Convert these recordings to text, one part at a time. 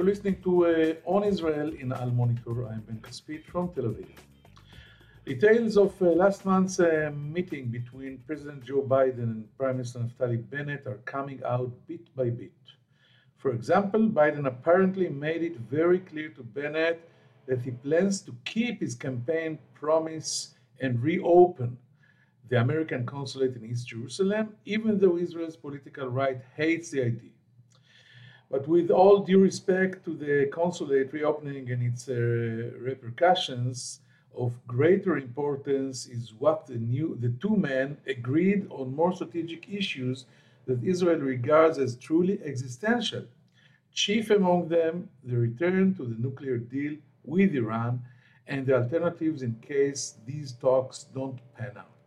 You're listening to uh, On Israel in Al Monitor. I'm Ben Caspit from Tel Aviv. Details of uh, last month's uh, meeting between President Joe Biden and Prime Minister Naftali Bennett are coming out bit by bit. For example, Biden apparently made it very clear to Bennett that he plans to keep his campaign promise and reopen the American consulate in East Jerusalem, even though Israel's political right hates the idea. But with all due respect to the consulate reopening and its uh, repercussions, of greater importance is what the new the two men agreed on more strategic issues that Israel regards as truly existential. Chief among them, the return to the nuclear deal with Iran and the alternatives in case these talks don't pan out.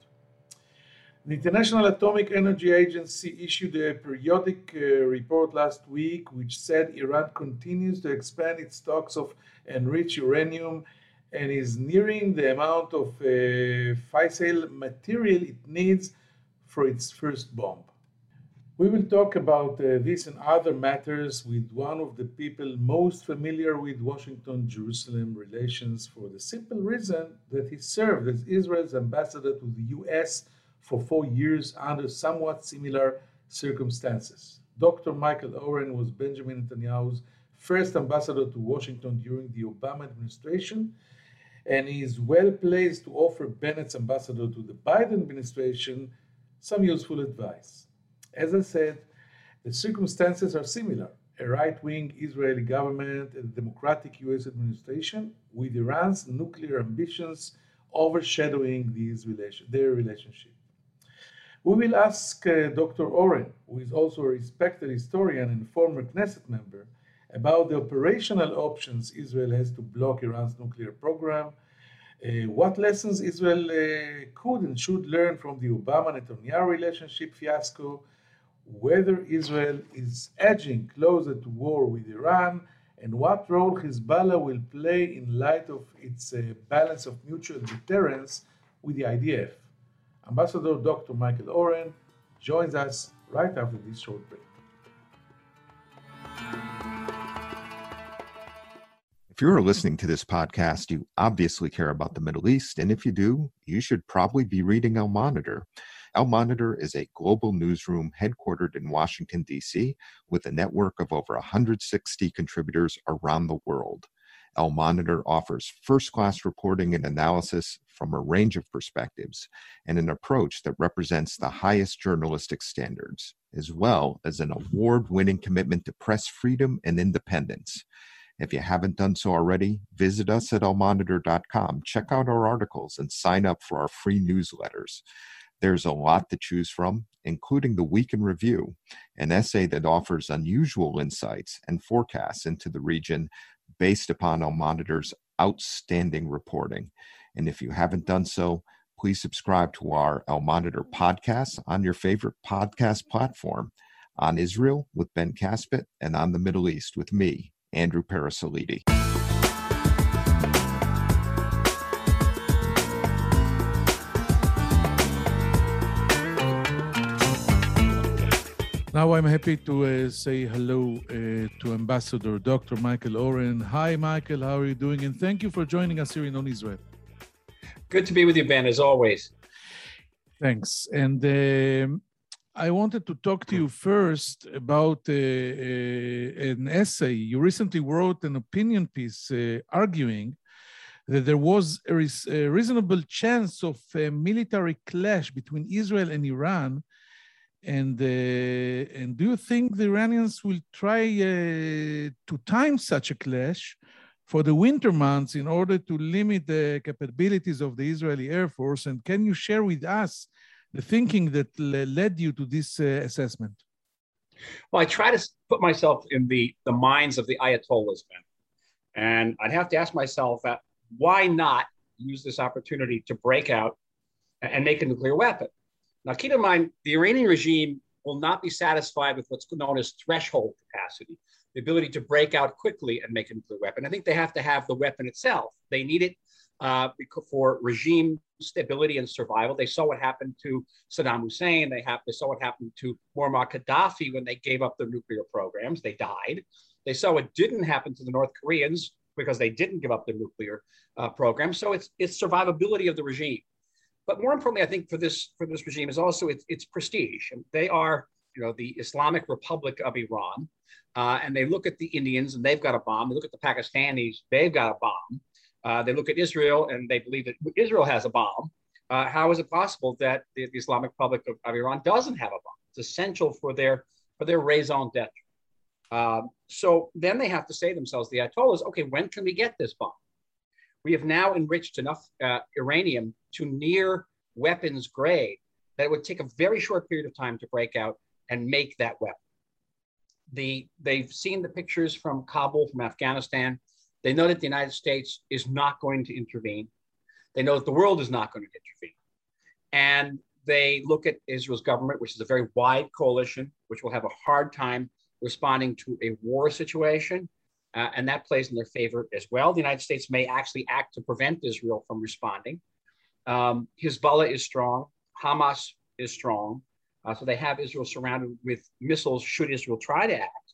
The International Atomic Energy Agency issued a periodic uh, report last week which said Iran continues to expand its stocks of enriched uranium and is nearing the amount of uh, fissile material it needs for its first bomb. We will talk about uh, this and other matters with one of the people most familiar with Washington Jerusalem relations for the simple reason that he served as Israel's ambassador to the US for four years under somewhat similar circumstances. Dr. Michael Oren was Benjamin Netanyahu's first ambassador to Washington during the Obama administration, and he is well placed to offer Bennett's ambassador to the Biden administration some useful advice. As I said, the circumstances are similar a right wing Israeli government and a democratic US administration, with Iran's nuclear ambitions overshadowing these relation, their relationship. We will ask uh, Dr. Oren, who is also a respected historian and former Knesset member, about the operational options Israel has to block Iran's nuclear program, uh, what lessons Israel uh, could and should learn from the Obama Netanyahu relationship fiasco, whether Israel is edging closer to war with Iran, and what role Hezbollah will play in light of its uh, balance of mutual deterrence with the IDF. Ambassador Dr. Michael Oren joins us right after this short break. If you're listening to this podcast, you obviously care about the Middle East. And if you do, you should probably be reading Al Monitor. Al Monitor is a global newsroom headquartered in Washington, D.C., with a network of over 160 contributors around the world. Al Monitor offers first class reporting and analysis from a range of perspectives and an approach that represents the highest journalistic standards, as well as an mm-hmm. award winning commitment to press freedom and independence. If you haven't done so already, visit us at almonitor.com, check out our articles, and sign up for our free newsletters. There's a lot to choose from, including the Week in Review, an essay that offers unusual insights and forecasts into the region based upon Monitor's outstanding reporting. And if you haven't done so, please subscribe to our Al Monitor podcast on your favorite podcast platform on Israel with Ben Caspit and on the Middle East with me, Andrew Parasiliti. Now I'm happy to uh, say hello uh, to Ambassador Dr. Michael Oren. Hi, Michael. How are you doing? And thank you for joining us here in On Israel. Good to be with you, Ben, as always. Thanks. And um, I wanted to talk to you first about uh, uh, an essay. You recently wrote an opinion piece uh, arguing that there was a, reasonable chance of a military clash between Israel and Iran. And, uh, and do you think the Iranians will try uh, to time such a clash for the winter months in order to limit the capabilities of the Israeli Air Force? And can you share with us the thinking that led you to this uh, assessment? Well, I try to put myself in the, the minds of the Ayatollahs, Ben. And I'd have to ask myself, uh, why not use this opportunity to break out and make a nuclear weapon? Now, keep in mind, the Iranian regime will not be satisfied with what's known as threshold capacity, the ability to break out quickly and make a nuclear weapon. I think they have to have the weapon itself. They need it uh, for regime stability and survival. They saw what happened to Saddam Hussein. They, have, they saw what happened to Muammar Gaddafi when they gave up their nuclear programs. They died. They saw what didn't happen to the North Koreans because they didn't give up their nuclear uh, program. So it's it's survivability of the regime. But more importantly, I think for this for this regime is also its, its prestige. And they are, you know, the Islamic Republic of Iran, uh, and they look at the Indians and they've got a bomb. They look at the Pakistanis, they've got a bomb. Uh, they look at Israel and they believe that Israel has a bomb. Uh, how is it possible that the, the Islamic Republic of, of, Iran doesn't have a bomb? It's essential for their for their raison d'être. Um, so then they have to say to themselves, the Ayatollahs, okay, when can we get this bomb? We have now enriched enough uh, uranium to near weapons grade that it would take a very short period of time to break out and make that weapon. The, they've seen the pictures from Kabul, from Afghanistan. They know that the United States is not going to intervene. They know that the world is not going to intervene. And they look at Israel's government, which is a very wide coalition, which will have a hard time responding to a war situation. Uh, and that plays in their favor as well. The United States may actually act to prevent Israel from responding. Um, Hezbollah is strong, Hamas is strong. Uh, so they have Israel surrounded with missiles should Israel try to act.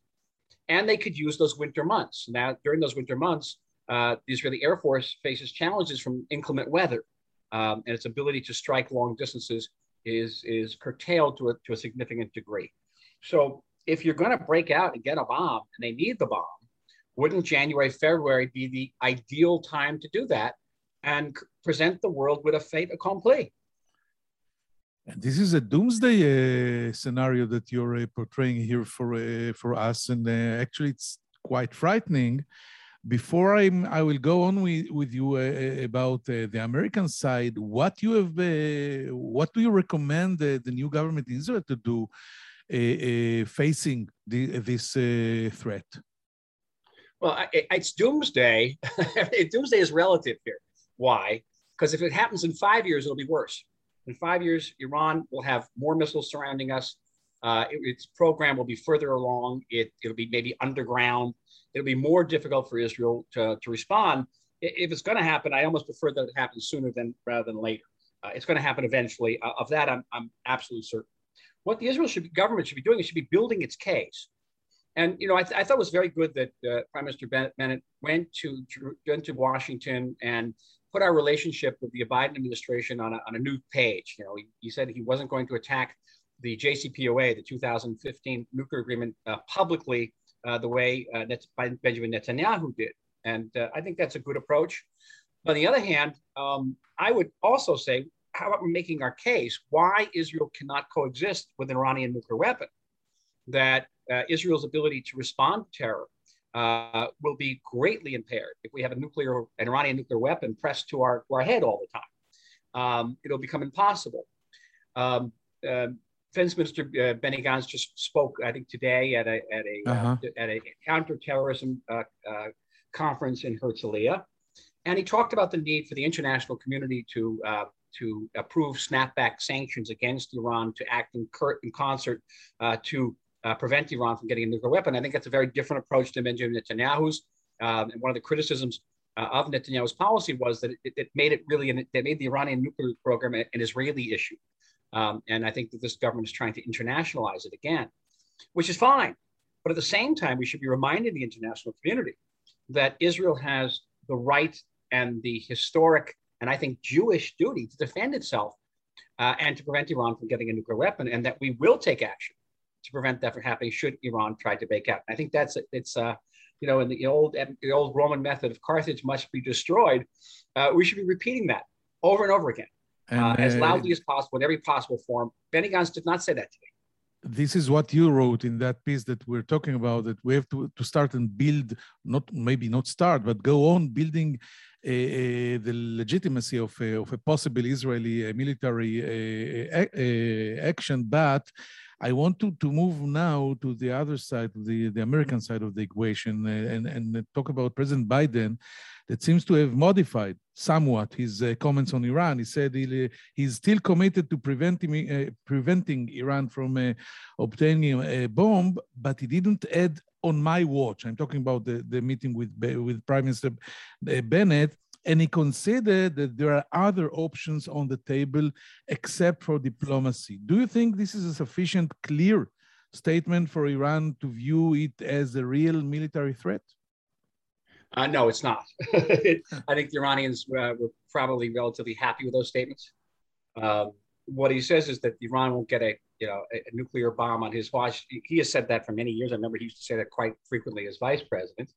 And they could use those winter months. Now, during those winter months, uh, the Israeli Air Force faces challenges from inclement weather, um, and its ability to strike long distances is, is curtailed to a, to a significant degree. So if you're going to break out and get a bomb, and they need the bomb, wouldn't January, February be the ideal time to do that and present the world with a fait accompli? And this is a doomsday uh, scenario that you're uh, portraying here for uh, for us, and uh, actually, it's quite frightening. Before I I will go on with with you uh, uh, about the American side, what you have, what do you recommend the new government in Israel to do facing the, this threat? Well, it's doomsday. doomsday is relative here. Why? Because if it happens in five years, it'll be worse. In five years, Iran will have more missiles surrounding us. Uh, it, its program will be further along. It, it'll be maybe underground. It'll be more difficult for Israel to, to respond. If it's going to happen, I almost prefer that it happens sooner than rather than later. Uh, it's going to happen eventually. Uh, of that, I'm, I'm absolutely certain. What the Israel should be, government should be doing is should be building its case. And you know, I, th- I thought it was very good that uh, Prime Minister Bennett went to went to Washington and put our relationship with the Biden administration on a, on a new page. You know, he, he said he wasn't going to attack the JCPOA, the 2015 nuclear agreement, uh, publicly uh, the way uh, Benjamin Netanyahu did. And uh, I think that's a good approach. On the other hand, um, I would also say, how about making our case why Israel cannot coexist with an Iranian nuclear weapon? That uh, Israel's ability to respond to terror uh, will be greatly impaired if we have a nuclear, an Iranian nuclear weapon pressed to our, to our head all the time. Um, it'll become impossible. Um, uh, Defense Minister uh, Benny Gantz just spoke, I think, today at a at a uh, uh-huh. at a counterterrorism uh, uh, conference in Herzliya, and he talked about the need for the international community to uh, to approve snapback sanctions against Iran, to act in, cur- in concert to uh, prevent Iran from getting a nuclear weapon. I think that's a very different approach to Benjamin Netanyahu's. Um, and one of the criticisms uh, of Netanyahu's policy was that it, it made it really, an, it made the Iranian nuclear program an, Israeli issue. Um, and I think that this government is trying to internationalize it again, which is fine. But at the same time, we should be reminding the international community that Israel has the right and the historic and I think Jewish duty to defend itself uh, and to prevent Iran from getting a nuclear weapon, and that we will take action to prevent that from happening should Iran try to break out. I think that's it's uh, you know in the old the old Roman method of Carthage must be destroyed. Uh, we should be repeating that over and over again and, uh, as loudly as possible in every possible form. Benny Gantz did not say that today. This is what you wrote in that piece that we're talking about. That we have to, to start and build, not maybe not start, but go on building uh, uh, the legitimacy of, uh, of a possible Israeli military action. But I want to, to move now to the other side, the, the American side of the equation, uh, and, and talk about President Biden that seems to have modified somewhat his uh, comments on Iran. He said he, he's still committed to preventing, uh, preventing Iran from uh, obtaining a bomb, but he didn't add on my watch. I'm talking about the, the meeting with, with Prime Minister uh, Bennett and he considered that there are other options on the table except for diplomacy. Do you think this is a sufficient, clear statement for Iran to view it as a real military threat? Uh, no, it's not. I think the Iranians uh, were probably relatively happy with those statements. Um, what he says is that Iran won't get a you know a, a, nuclear bomb on his watch. He has said that for many years. I remember he used to say that quite frequently as vice president,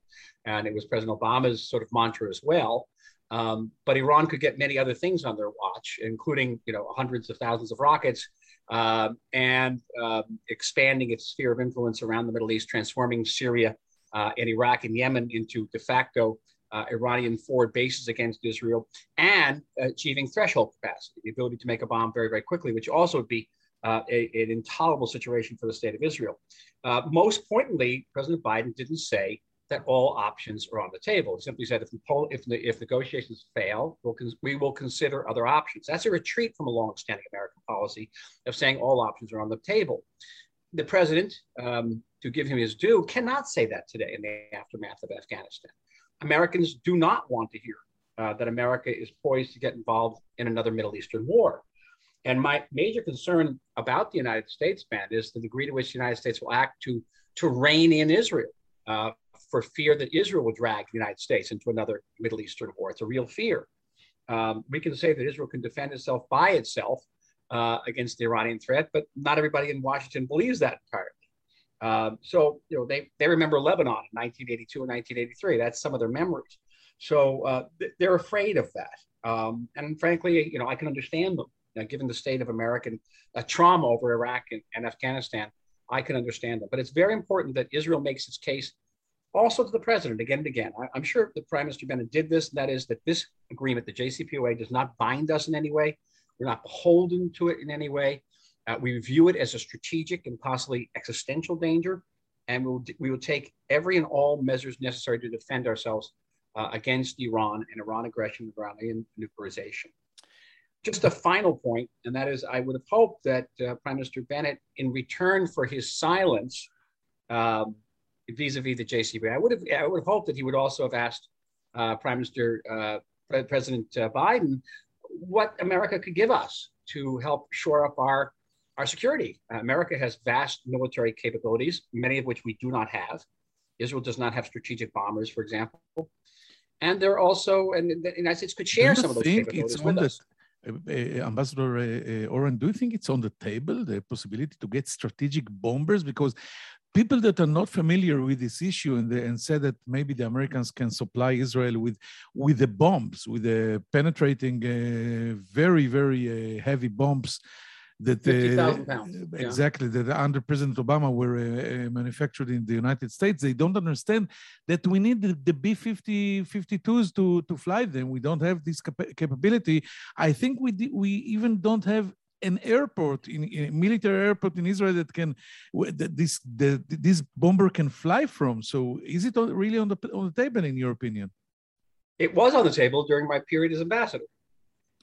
and it was President Obama's sort of mantra as well. Um, but Iran could get many other things on their watch, including you know hundreds of thousands of rockets uh, and uh, expanding its sphere of influence around the Middle East, transforming Syria uh, and Iraq and Yemen into de facto uh, Iranian forward bases against Israel, and achieving threshold capacity, the ability to make a bomb very, very quickly, which also would be uh, a, an intolerable situation for the state of Israel. Uh, most pointedly, President Biden didn't say that all options are on the table. He simply said if, if, if negotiations fail, we'll we will consider other options. That's a retreat from a long-standing American policy of saying all options are on the table. The president, um, to give him his due, cannot say that today in the aftermath of Afghanistan. Americans do not want to hear uh, that America is poised to get involved in another Middle Eastern war. And my major concern about the United States, man, is the degree to which the United States will act to, to rein in Israel uh, for fear that Israel will drag the United States into another Middle Eastern war. It's a real fear. Um, we can say that Israel can defend itself by itself uh, against the Iranian threat, but not everybody in Washington believes that entirely. Um, so, you know, they, they remember Lebanon in 1982 and 1983. That's some of their memories. So uh, they're afraid of that. Um, and frankly, you know, I can understand them. Know, given the state of American uh, trauma over Iraq and, and, Afghanistan, I can understand them. But it's very important that Israel makes its case also to the president again and again. I, am sure the Prime Minister Bennett did this. that is that this agreement, the JCPOA, does not bind us in any way. We're not beholden to it in any way. Uh, we view it as a strategic and possibly existential danger, and we'll, we will take every and all measures necessary to defend ourselves uh, against Iran and Iran aggression, Iranian nuclearization. Just a final point, and that is I would have hoped that uh, Prime Minister Bennett, in return for his silence um, vis-a-vis the JCPOA, I would have I would have hoped that he would also have asked uh, Prime Minister uh, President uh, Biden what America could give us to help shore up our our security. America has vast military capabilities, many of which we do not have. Israel does not have strategic bombers, for example. And they're also, and the United States could share some of those capabilities with us. Uh, uh, Ambassador uh, uh, Oren, do you think it's on the table, the possibility to get strategic bombers? Because people that are not familiar with this issue and, the, and said that maybe the Americans can supply Israel with with the bombs, with the penetrating, uh, very very uh, heavy bombs that uh, pounds. exactly yeah. that under President Obama were uh, uh, manufactured in the United States. They don't understand that we need the, the B-50 52s to to fly them. We don't have this cap- capability. I think we we even don't have an airport in, in, a military airport in Israel that can that this the, this bomber can fly from. So is it really on the on the table in your opinion? It was on the table during my period as ambassador.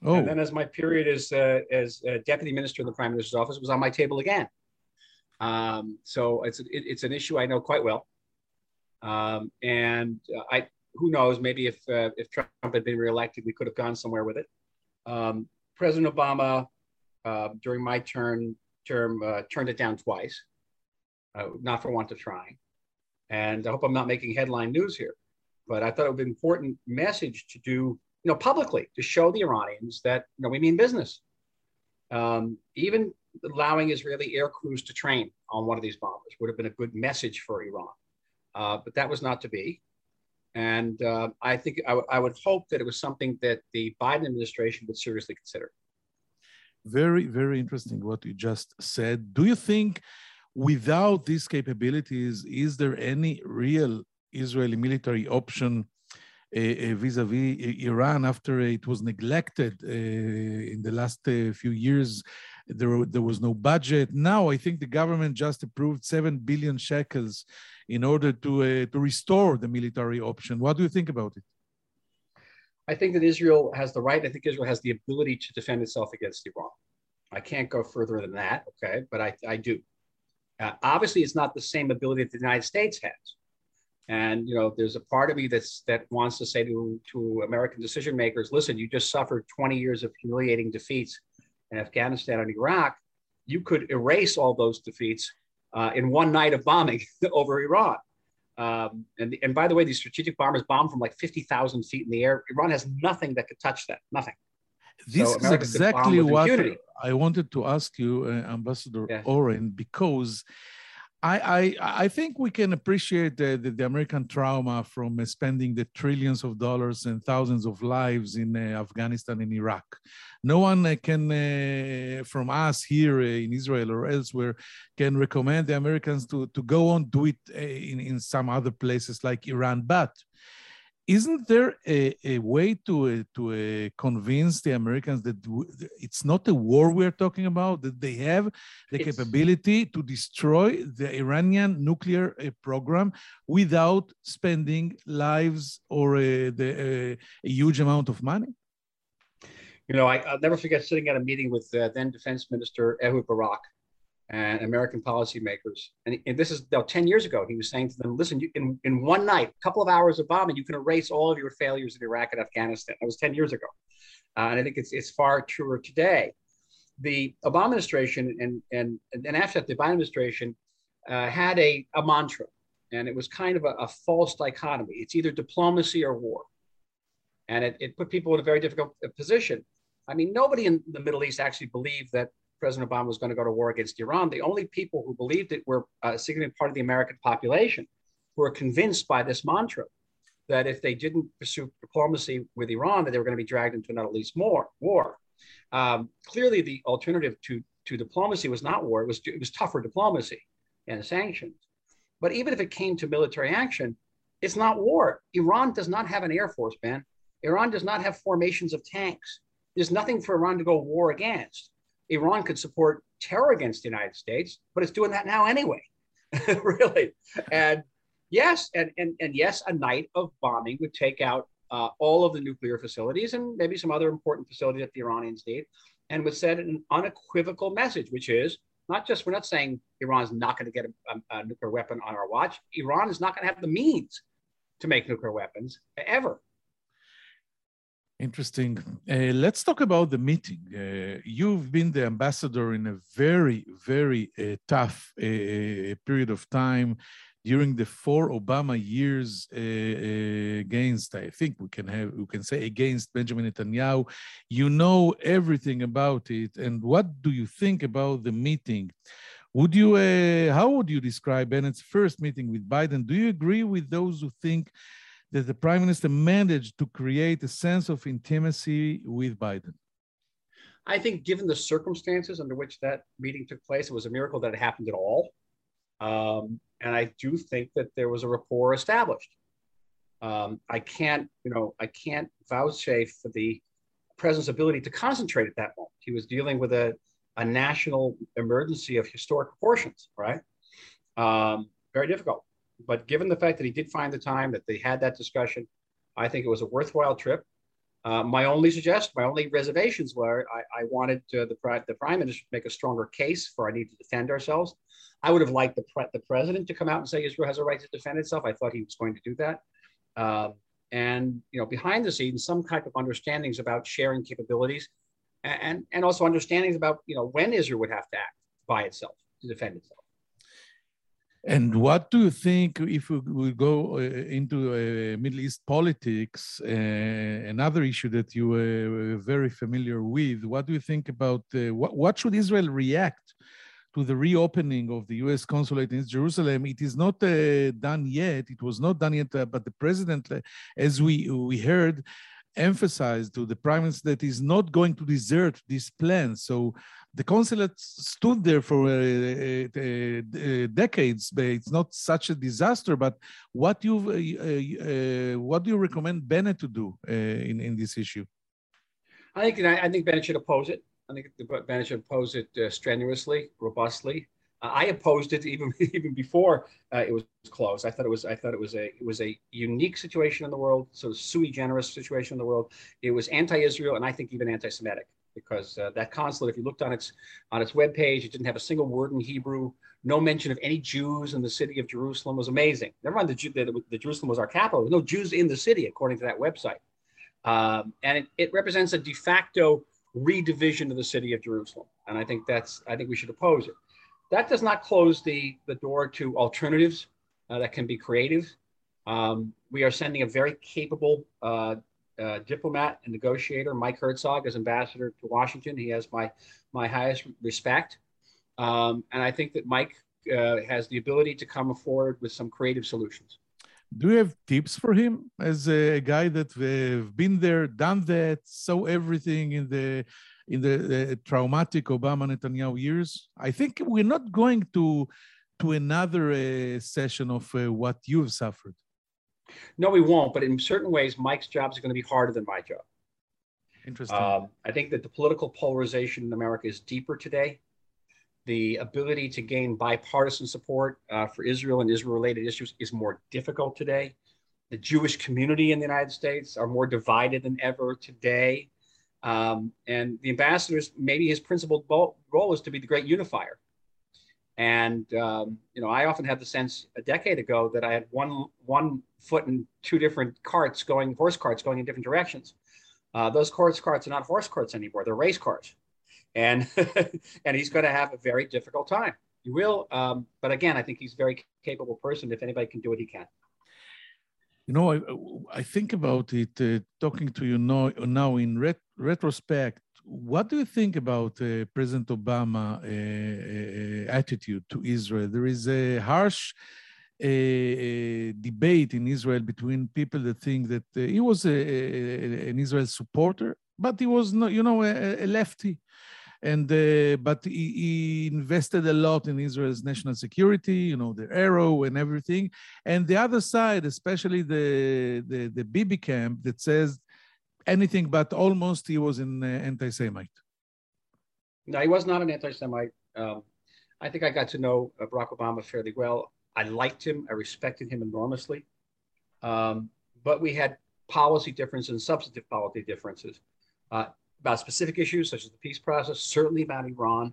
Oh. And then as my period as, uh, as deputy minister in the prime minister's office was on my table again. Um, so it's, it, it's an issue I know quite well. Um, and uh, I, who knows, maybe if, uh, if Trump had been reelected, we could have gone somewhere with it. Um, President Obama, uh, during my turn, term, uh, turned it down twice, uh, not for want of trying. And I hope I'm not making headline news here, but I thought it would be an important message to do you know, publicly to show the Iranians that you know we mean business. Um, even allowing Israeli air crews to train on one of these bombers would have been a good message for Iran, uh, but that was not to be. And uh, I think I, I would hope that it was something that the Biden administration would seriously consider. Very, very interesting what you just said. Do you think without these capabilities, is there any real Israeli military option eh, eh, vis-a-vis Iran after it was neglected eh, in the last few years. There, there was no budget. Now I think the government just approved seven billion shekels in order to to restore the military option. What do you think about it? I think that Israel has the right. I think Israel has the ability to defend itself against Iran. I can't go further than that, okay? But I, I do. Uh, obviously, it's not the same ability that the United States has. And you know, there's a part of me that's that wants to say to to American decision makers, listen, you just suffered 20 years of humiliating defeats in Afghanistan and Iraq. You could erase all those defeats uh, in one night of bombing over Iran. Um, and, and by the way, these strategic bombers bomb from like 50,000 feet in the air. Iran has nothing that could touch that, nothing. This so is exactly what I wanted to ask you, uh, Ambassador yes. Oren, because I, I, I think we can appreciate the, the, the American trauma from spending the trillions of dollars and thousands of lives in uh, Afghanistan and Iraq. No one uh, can, uh, from us here uh, in Israel or elsewhere, can recommend the Americans to, to go on do it uh, in, in some other places like Iran. But isn't there a, a way to uh, to uh, convince the Americans that it's not a war we're talking about, that they have the it's, capability to destroy the Iranian nuclear uh, program without spending lives or uh, the, uh, a huge amount of money? You know, I, will never forget sitting at a meeting with uh, then Defense Minister Ehud Barak, and American policymakers. And, and this is now 10 years ago. He was saying to them, listen, you, in, in one night, a couple of hours of bombing, you can erase all of your failures in Iraq and Afghanistan. That was 10 years ago. Uh, and I think it's, it's far truer today. The Obama administration and, and, and after that, the Biden administration uh, had a, a mantra, and it was kind of a, a, false dichotomy. It's either diplomacy or war. And it, it put people in a very difficult uh, position. I mean, nobody in the Middle East actually believed that President Obama was going to go to war against Iran. The only people who believed it were a significant part of the American population who were convinced by this mantra that if they didn't pursue diplomacy with Iran, that they were going to be dragged into another at least more war. Um, clearly, the alternative to, to diplomacy was not war; it was it was tougher diplomacy and sanctions. But even if it came to military action, it's not war. Iran does not have an air force, man. Iran does not have formations of tanks. There's nothing for Iran to go war against. Iran could support terror against the United States, but it's doing that now anyway, really. And yes, and, and, and yes, a night of bombing would take out uh, all of the nuclear facilities and maybe some other important facilities that the Iranians need, and would send an unequivocal message, which is not just we're not saying Iran is not going to get a, a, a nuclear weapon on our watch. Iran is not going to have the means to make nuclear weapons ever. Interesting. Uh, let's talk about the meeting. Uh, you've been the ambassador in a very, very uh, tough uh, uh, period of time during the four Obama years uh, against, I think we can have, we can say against Benjamin Netanyahu. You know everything about it. And what do you think about the meeting? Would you, how would you describe Bennett's first meeting with Biden? Do you agree with those who think that the prime minister managed to create a sense of intimacy with Biden? I think, given the circumstances under which that meeting took place, it was a miracle that it happened at all. Um, and I do think that there was a rapport established. Um, I can't, you know, I can't vouchsafe for the president's ability to concentrate at that moment. He was dealing with a, a national emergency of historic proportions, right? Um, very difficult. But given the fact that he did find the time, that they had that discussion, I think it was a worthwhile trip. Uh, my only suggestion, my only reservations were I, I wanted uh, the, the prime minister to make a stronger case for our need to defend ourselves. I would have liked the, pre- the president to come out and say Israel has a right to defend itself. I thought he was going to do that. Uh, and you know, behind the scenes, some type of understandings about sharing capabilities, and and also understandings about you know when Israel would have to act by itself to defend itself. And what do you think if we, go uh, into uh, Middle East politics, uh, another issue that you were very familiar with? What do you think about what, should Israel react to the reopening of the U.S. consulate in Jerusalem? It is not done yet. It was not done yet, but the president, as we we heard, emphasized to the prime minister that he's not going to desert this plan. So the consulate stood there for uh, uh, uh, decades. It's not such a disaster. But what you what do you recommend Bennett to do in in this issue? I think I think Bennett should oppose it. I think Bennett should oppose it strenuously, robustly. I opposed it even even before uh, it was closed. I thought it was I thought it was a it was a unique situation in the world, so sui generis situation in the world. It was anti-Israel and I think even anti-Semitic because uh, that consulate, if you looked on its on its webpage, it didn't have a single word in Hebrew. No mention of any Jews in the city of Jerusalem it was amazing. Never mind the, the, the Jerusalem was our capital. There no Jews in the city, according to that website. Um, and it, it represents a de facto redivision of the city of Jerusalem. And I think that's I think we should oppose it. That does not close the, the door to alternatives uh, that can be creative. Um, we are sending a very capable uh, uh, diplomat and negotiator, Mike Herzog, as ambassador to Washington. He has my, my highest respect. Um, and I think that Mike uh, has the ability to come forward with some creative solutions. Do you have tips for him as a guy that have been there, done that, saw everything in the in the, the traumatic Obama Netanyahu years? I think we're not going to to another uh, session of uh, what you've suffered. No, we won't. But in certain ways, Mike's job is going to be harder than my job. Interesting. Um, I think that the political polarization in America is deeper today the ability to gain bipartisan support uh, for Israel and Israel related issues is more difficult today. The Jewish community in the United States are more divided than ever today. Um, and the ambassadors, maybe his principal role is to be the great unifier. And um, you know, I often had the sense a decade ago that I had one one foot in two different carts going, horse carts going in different directions. Uh, those horse carts are not horse carts anymore; they're race cars and and he's going to have a very difficult time. He will, um, but again, I think he's a very capable person. If anybody can do it, he can. You know, I, I think about it. Uh, talking to you now, now in ret- retrospect, what do you think about uh, President Obama' uh, uh attitude to Israel? There is a harsh a, debate in Israel between people that think that uh, he was a, a, an Israel supporter, but he was not, you know, a, lefty and uh, but he, he, invested a lot in Israel's national security, you know, the arrow and everything. And the other side, especially the the, the Bibi camp, that says anything but almost he was an uh, anti-Semite. No, he was not an anti-Semite. Um, I think I got to know uh, Barack Obama fairly well. I liked him. I respected him enormously. Um, but we had policy differences and substantive policy differences. Uh, about specific issues such as the peace process, certainly about Iran.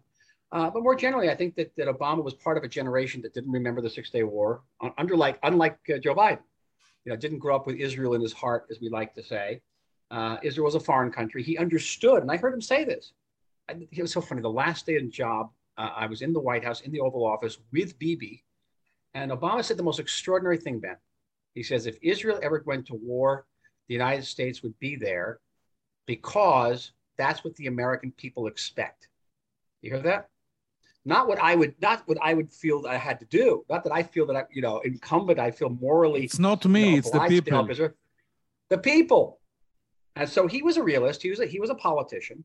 Uh, but more generally, I think that, that Obama was part of a generation that didn't remember the Six Day War, unlike, unlike uh, Joe Biden. You know, didn't grow up with Israel in his heart, as we like to say. Uh, Israel was a foreign country. He understood, and I heard him say this. I, it was so funny. The last day the job, uh, I was in the White House, in the Oval Office with Bibi, and Obama said the most extraordinary thing, Ben. He says, if Israel ever went to war, the United States would be there because that's what the American people expect. You hear that? Not what I would, not what I would feel that I had to do. Not that I feel that I, you know, incumbent. I feel morally. It's not me. You know, it's the people. The people. And so he was a realist. He was a, he was a politician.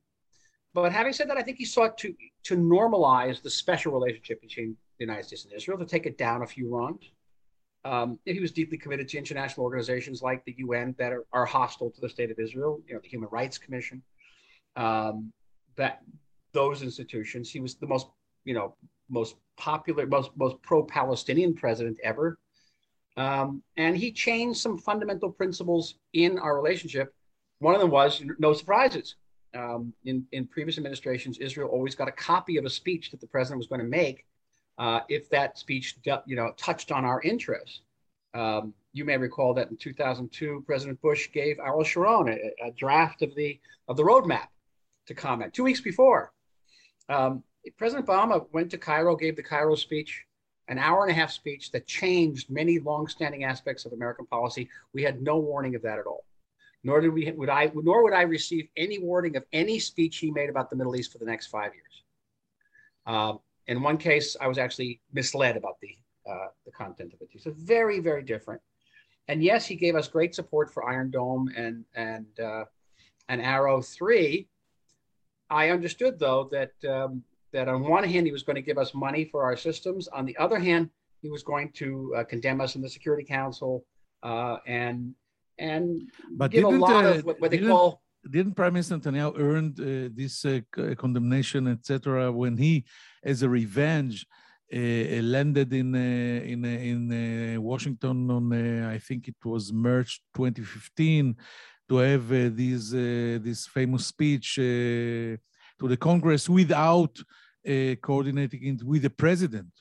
But having said that, I think he sought to to normalize the special relationship between the United States and Israel, to take it down a few rungs. Um, he was deeply committed to international organizations like the UN that are, are hostile to the state of Israel, you know, the Human Rights Commission um, that those institutions. He was the most, you know, most popular, most most pro-Palestinian president ever, um, and he changed some fundamental principles in our relationship. One of them was no surprises. Um, in in previous administrations, Israel always got a copy of a speech that the president was going to make uh, if that speech, you know, touched on our interests. Um, you may recall that in 2002, President Bush gave Ariel Sharon a, a, draft of the of the roadmap to comment. Two weeks before, um, President Obama went to Cairo, gave the Cairo speech, an hour and a half speech that changed many longstanding aspects of American policy. We had no warning of that at all. Nor did we would I nor would I receive any warning of any speech he made about the Middle East for the next five years. Uh, in one case, I was actually misled about the uh, the content of it. So very very different. And yes, he gave us great support for Iron Dome and and uh, and Arrow Three, I understood though that um, that on one hand he was going to give us money for our systems, on the other hand he was going to uh, condemn us in the Security Council uh, and and but give a lot uh, of what, what they call. Didn't Prime Minister Netanyahu earn uh, this uh, uh, condemnation, etc., when he, as a revenge, landed in in in Washington on I think it was March 2015 to have uh, this uh, this famous speech uh, to the Congress without coordinating it with the president?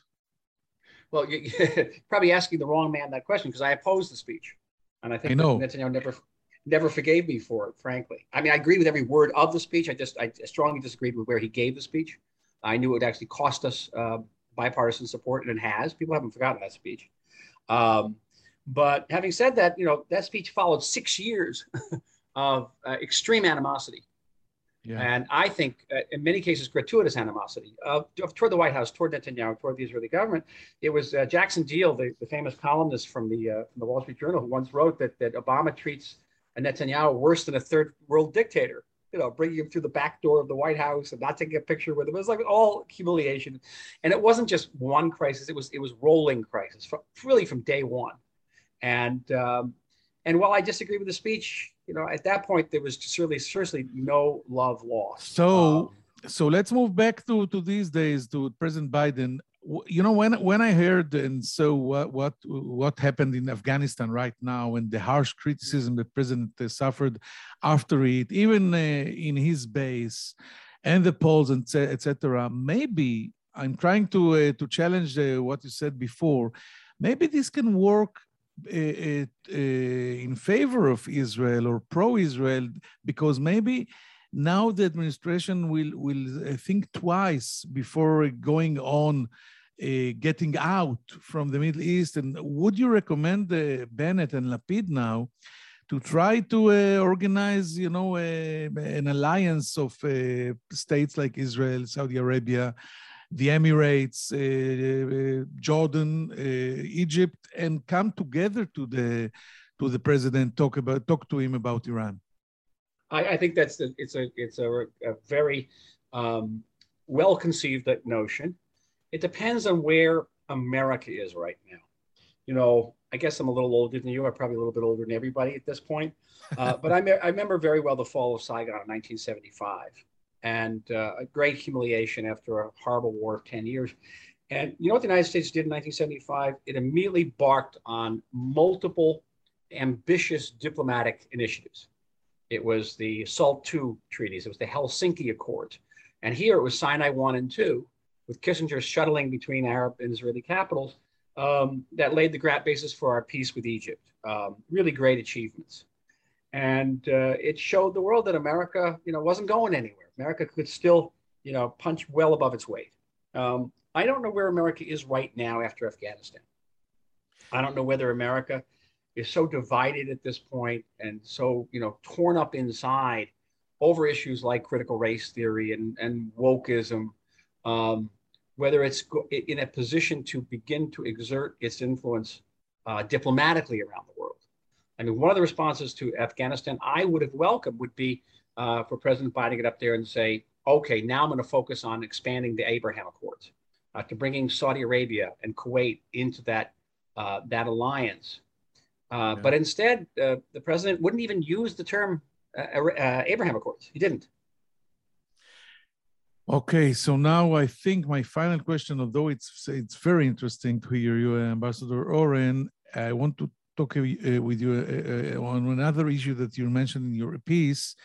Well, you're probably asking the wrong man that question because I opposed the speech, and I think I know. Netanyahu never never forgave me for it. Frankly, I mean, I agree with every word of the speech. I just I strongly disagreed with where he gave the speech. I knew it would actually cost us uh, bipartisan support, and it has. People haven't forgotten that speech. Um, but having said that, you know, that speech followed six years of uh, extreme animosity. Yeah. And I think, uh, in many cases, gratuitous animosity uh, toward the White House, toward Netanyahu, toward the Israeli government. It was uh, Jackson Diehl, the, the, famous columnist from the, uh, from the Wall Street Journal, who once wrote that, that Obama treats Netanyahu worse than a third world dictator you know, bringing him through the back door of the White House and not taking a picture with him. It was like all humiliation, and it wasn't just one crisis; it was it was rolling crisis, from, really from day one. And um, and while I disagree with the speech, you know, at that point there was certainly seriously no love lost. So. Um, so let's move back to, to these days to President Biden you know when when i heard and so what what what happened in afghanistan right now and the harsh criticism that president suffered after it even uh, in his base and the polls and etc maybe i'm trying to uh, to challenge uh, what you said before maybe this can work in favor of israel or pro israel because maybe now the administration will will think twice before going on uh, getting out from the Middle East. And would you recommend uh, Bennett and Lapid now to try to uh, organize, you know, an alliance of states like Israel, Saudi Arabia, the Emirates, uh, Jordan, Egypt, and come together to the to the president, talk about talk to him about Iran? I, I think that's a, it's a it's a, a very um, well conceived notion. It depends on where America is right now. You know, I guess I'm a little older than you. I'm probably a little bit older than everybody at this point. Uh, but I, me- I, remember very well the fall of Saigon in 1975 and uh, a great humiliation after a horrible war of 10 years. And you know what the United States did in 1975? It immediately barked on multiple ambitious diplomatic initiatives. It was the SALT II treaties, it was the Helsinki Accords. And here it was Sinai 1 and 2, with Kissinger shuttling between Arab and Israeli capitals, um, that laid the basis for our peace with Egypt. Um, really great achievements. And uh, it showed the world that America, you know, wasn't going anywhere. America could still, you know, punch well above its weight. Um, I don't know where America is right now after Afghanistan. I don't know whether America is so divided at this point and so, you know, torn up inside over issues like critical race theory and, and wokeism um, whether it's in a position to begin to exert its influence uh, diplomatically around the. I mean, one of the responses to Afghanistan I would have welcomed would be uh, for President Biden to get up there and say, okay, now I'm going to focus on expanding the Abraham Accords, uh, to bringing Saudi Arabia and Kuwait into that, uh, that alliance. Uh, yeah. But instead, uh, the president wouldn't even use the term Abraham Accords. He didn't. Okay, so now I think my final question, although it's it's very interesting to hear you, Ambassador Oren, I want to talk uh, with you uh, uh, on another issue that you mentioned in your piece,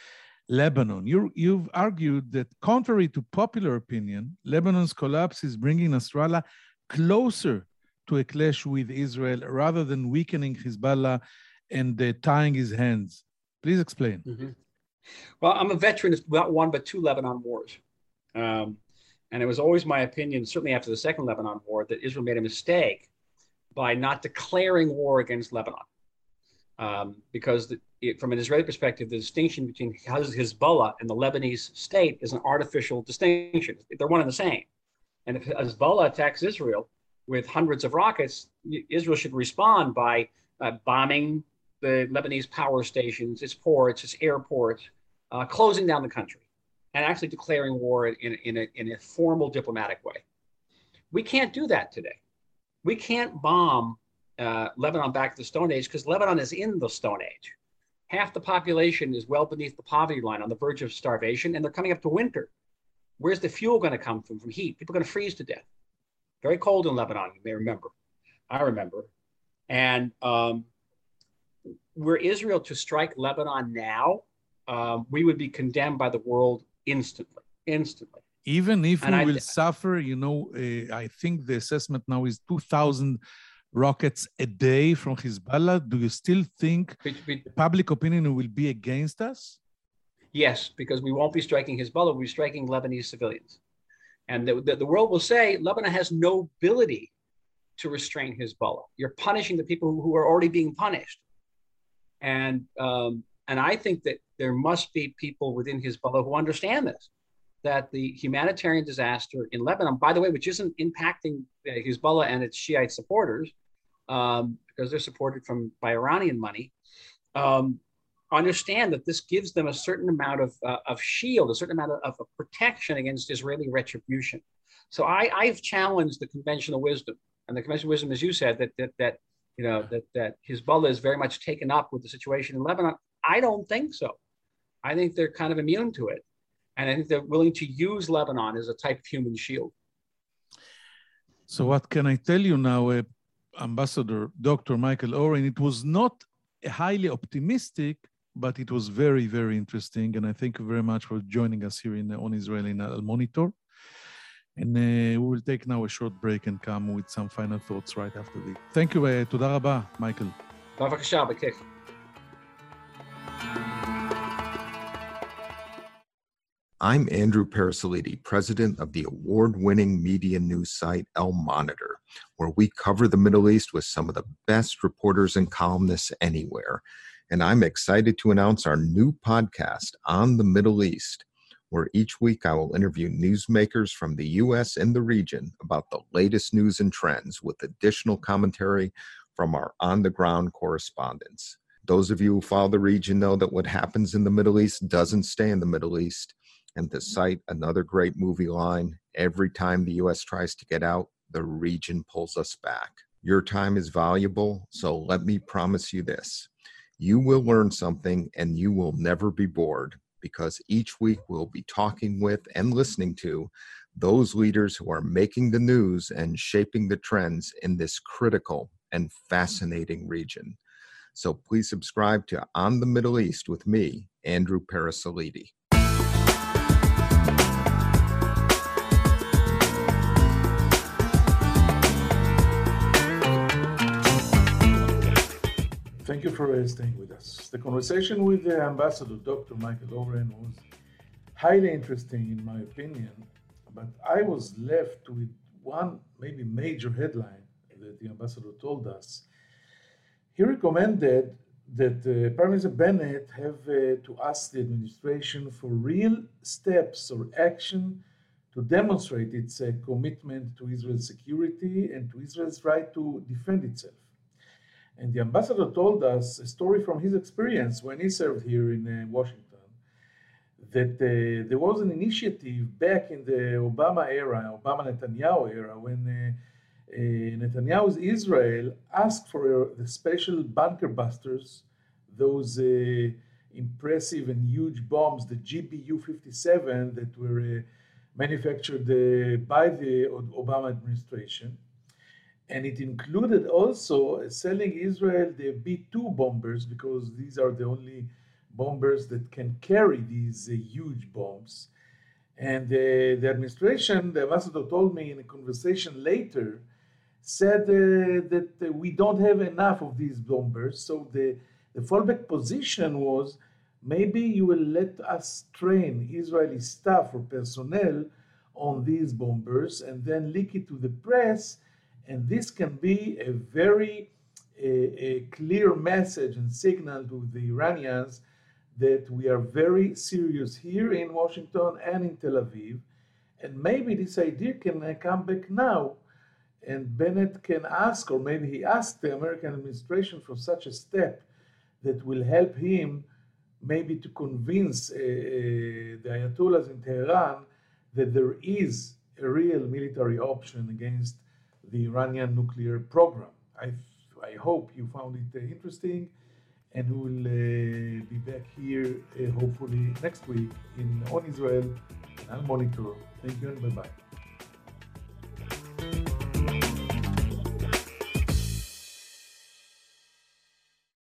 Lebanon. You you've argued that contrary to popular opinion, Lebanon's collapse is bringing Nasrallah closer to a clash with Israel rather than weakening Hezbollah and uh, tying his hands. Please explain. Mm-hmm. Well, I'm a veteran of not one but two Lebanon wars. Um, and it was always my opinion, certainly after the second Lebanon war, that Israel made a mistake by not declaring war against Lebanon. Um, because the, it, from an Israeli perspective, the distinction between Hezbollah and the Lebanese state is an artificial distinction. They're one and the same. And if Hezbollah attacks Israel with hundreds of rockets, Israel should respond by uh, bombing the Lebanese power stations, its ports, its airports, uh, closing down the country and actually declaring war in, in, a, in a formal diplomatic way. We can't do that today. We can't bomb uh, Lebanon back to the Stone Age because Lebanon is in the Stone Age. Half the population is well beneath the poverty line on the verge of starvation, and they're coming up to winter. Where's the fuel going to come from? From heat. People are going to freeze to death. Very cold in Lebanon, you may remember. I remember. And um, were Israel to strike Lebanon now, um, we would be condemned by the world instantly, instantly. Even if and we I, will suffer, you know, uh, I think the assessment now is 2,000 rockets a day from Hezbollah. Do you still think public opinion will be against us? Yes, because we won't be striking Hezbollah, we'll be striking Lebanese civilians. And the, the, the world will say Lebanon has no ability to restrain Hezbollah. You're punishing the people who, who are already being punished. And, um, and I think that there must be people within Hezbollah who understand this that the humanitarian disaster in Lebanon, by the way, which isn't impacting Hezbollah and its Shiite supporters, um, because they're supported from by Iranian money, um, understand that this gives them a certain amount of, uh, of shield, a certain amount of, of, protection against Israeli retribution. So I, I've challenged the conventional wisdom, and the conventional wisdom, as you said, that that that you know that that Hezbollah is very much taken up with the situation in Lebanon. I don't think so. I think they're kind of immune to it, and I think they're willing to use Lebanon as a type of human shield. So what can I tell you now, uh, Ambassador Dr. Michael Oren? It was not highly optimistic but it was very, very interesting. And I thank you very much for joining us here in on Israel in Al Monitor. And uh, we will take now a short break and come with some final thoughts right after the. Thank you, uh, תודה רבה, מייקל. בבקשה, בכיף. I'm Andrew Parasiliti, president of the award winning media news site Al Monitor, where we cover the Middle East with some of the best reporters and columnists anywhere and I'm excited to announce our new podcast on the Middle East, where each week I will interview newsmakers from the U.S. and the region about the latest news and trends with additional commentary from our on the ground correspondents. Those of you who follow the region know that what happens in the Middle East doesn't stay in the Middle East. And to cite another great movie line, every time the U.S. tries to get out, the region pulls us back. Your time is valuable, so let me promise you this you will learn something and you will never be bored because each week we'll be talking with and listening to those leaders who are making the news and shaping the trends in this critical and fascinating region. So please subscribe to On the Middle East with me, Andrew Parasiliti. Thank you for staying with us. The conversation with the ambassador, Dr. Michael Oren, was highly interesting in my opinion, but I was left with one maybe major headline that the ambassador told us. He recommended that uh, Prime Minister Bennett have uh, to ask the administration for real steps or action to demonstrate its uh, commitment to Israel's security and to Israel's right to defend itself. And the ambassador told us a story from his experience when he served here in uh, Washington that uh, there was an initiative back in the Obama era, Obama Netanyahu era, when uh, uh Netanyahu's Israel asked for uh, the special bunker busters, those uh, impressive and huge bombs, the GBU 57 that were manufactured by the Obama administration and it included also selling Israel the B 2 bombers because these are the only bombers that can carry these uh, huge bombs. And uh, the administration, the ambassador told me in a conversation later, said uh, that uh, we don't have enough of these bombers. So the, the fallback position was maybe you will let us train Israeli staff or personnel on these bombers and then leak it to the press and this can be a very a, a clear message and signal to the Iranians that we are very serious here in Washington and in Tel Aviv. And maybe this idea can uh, come back now. And Bennett can ask, or maybe he asked the American administration for such a step that will help him maybe to convince uh, uh, the Ayatollahs in Tehran that there is a real military option against the Iranian nuclear program. I, I hope you found it uh, interesting, and we will uh, be back here uh, hopefully next week in On Israel and Al Monitor. Thank you and bye bye.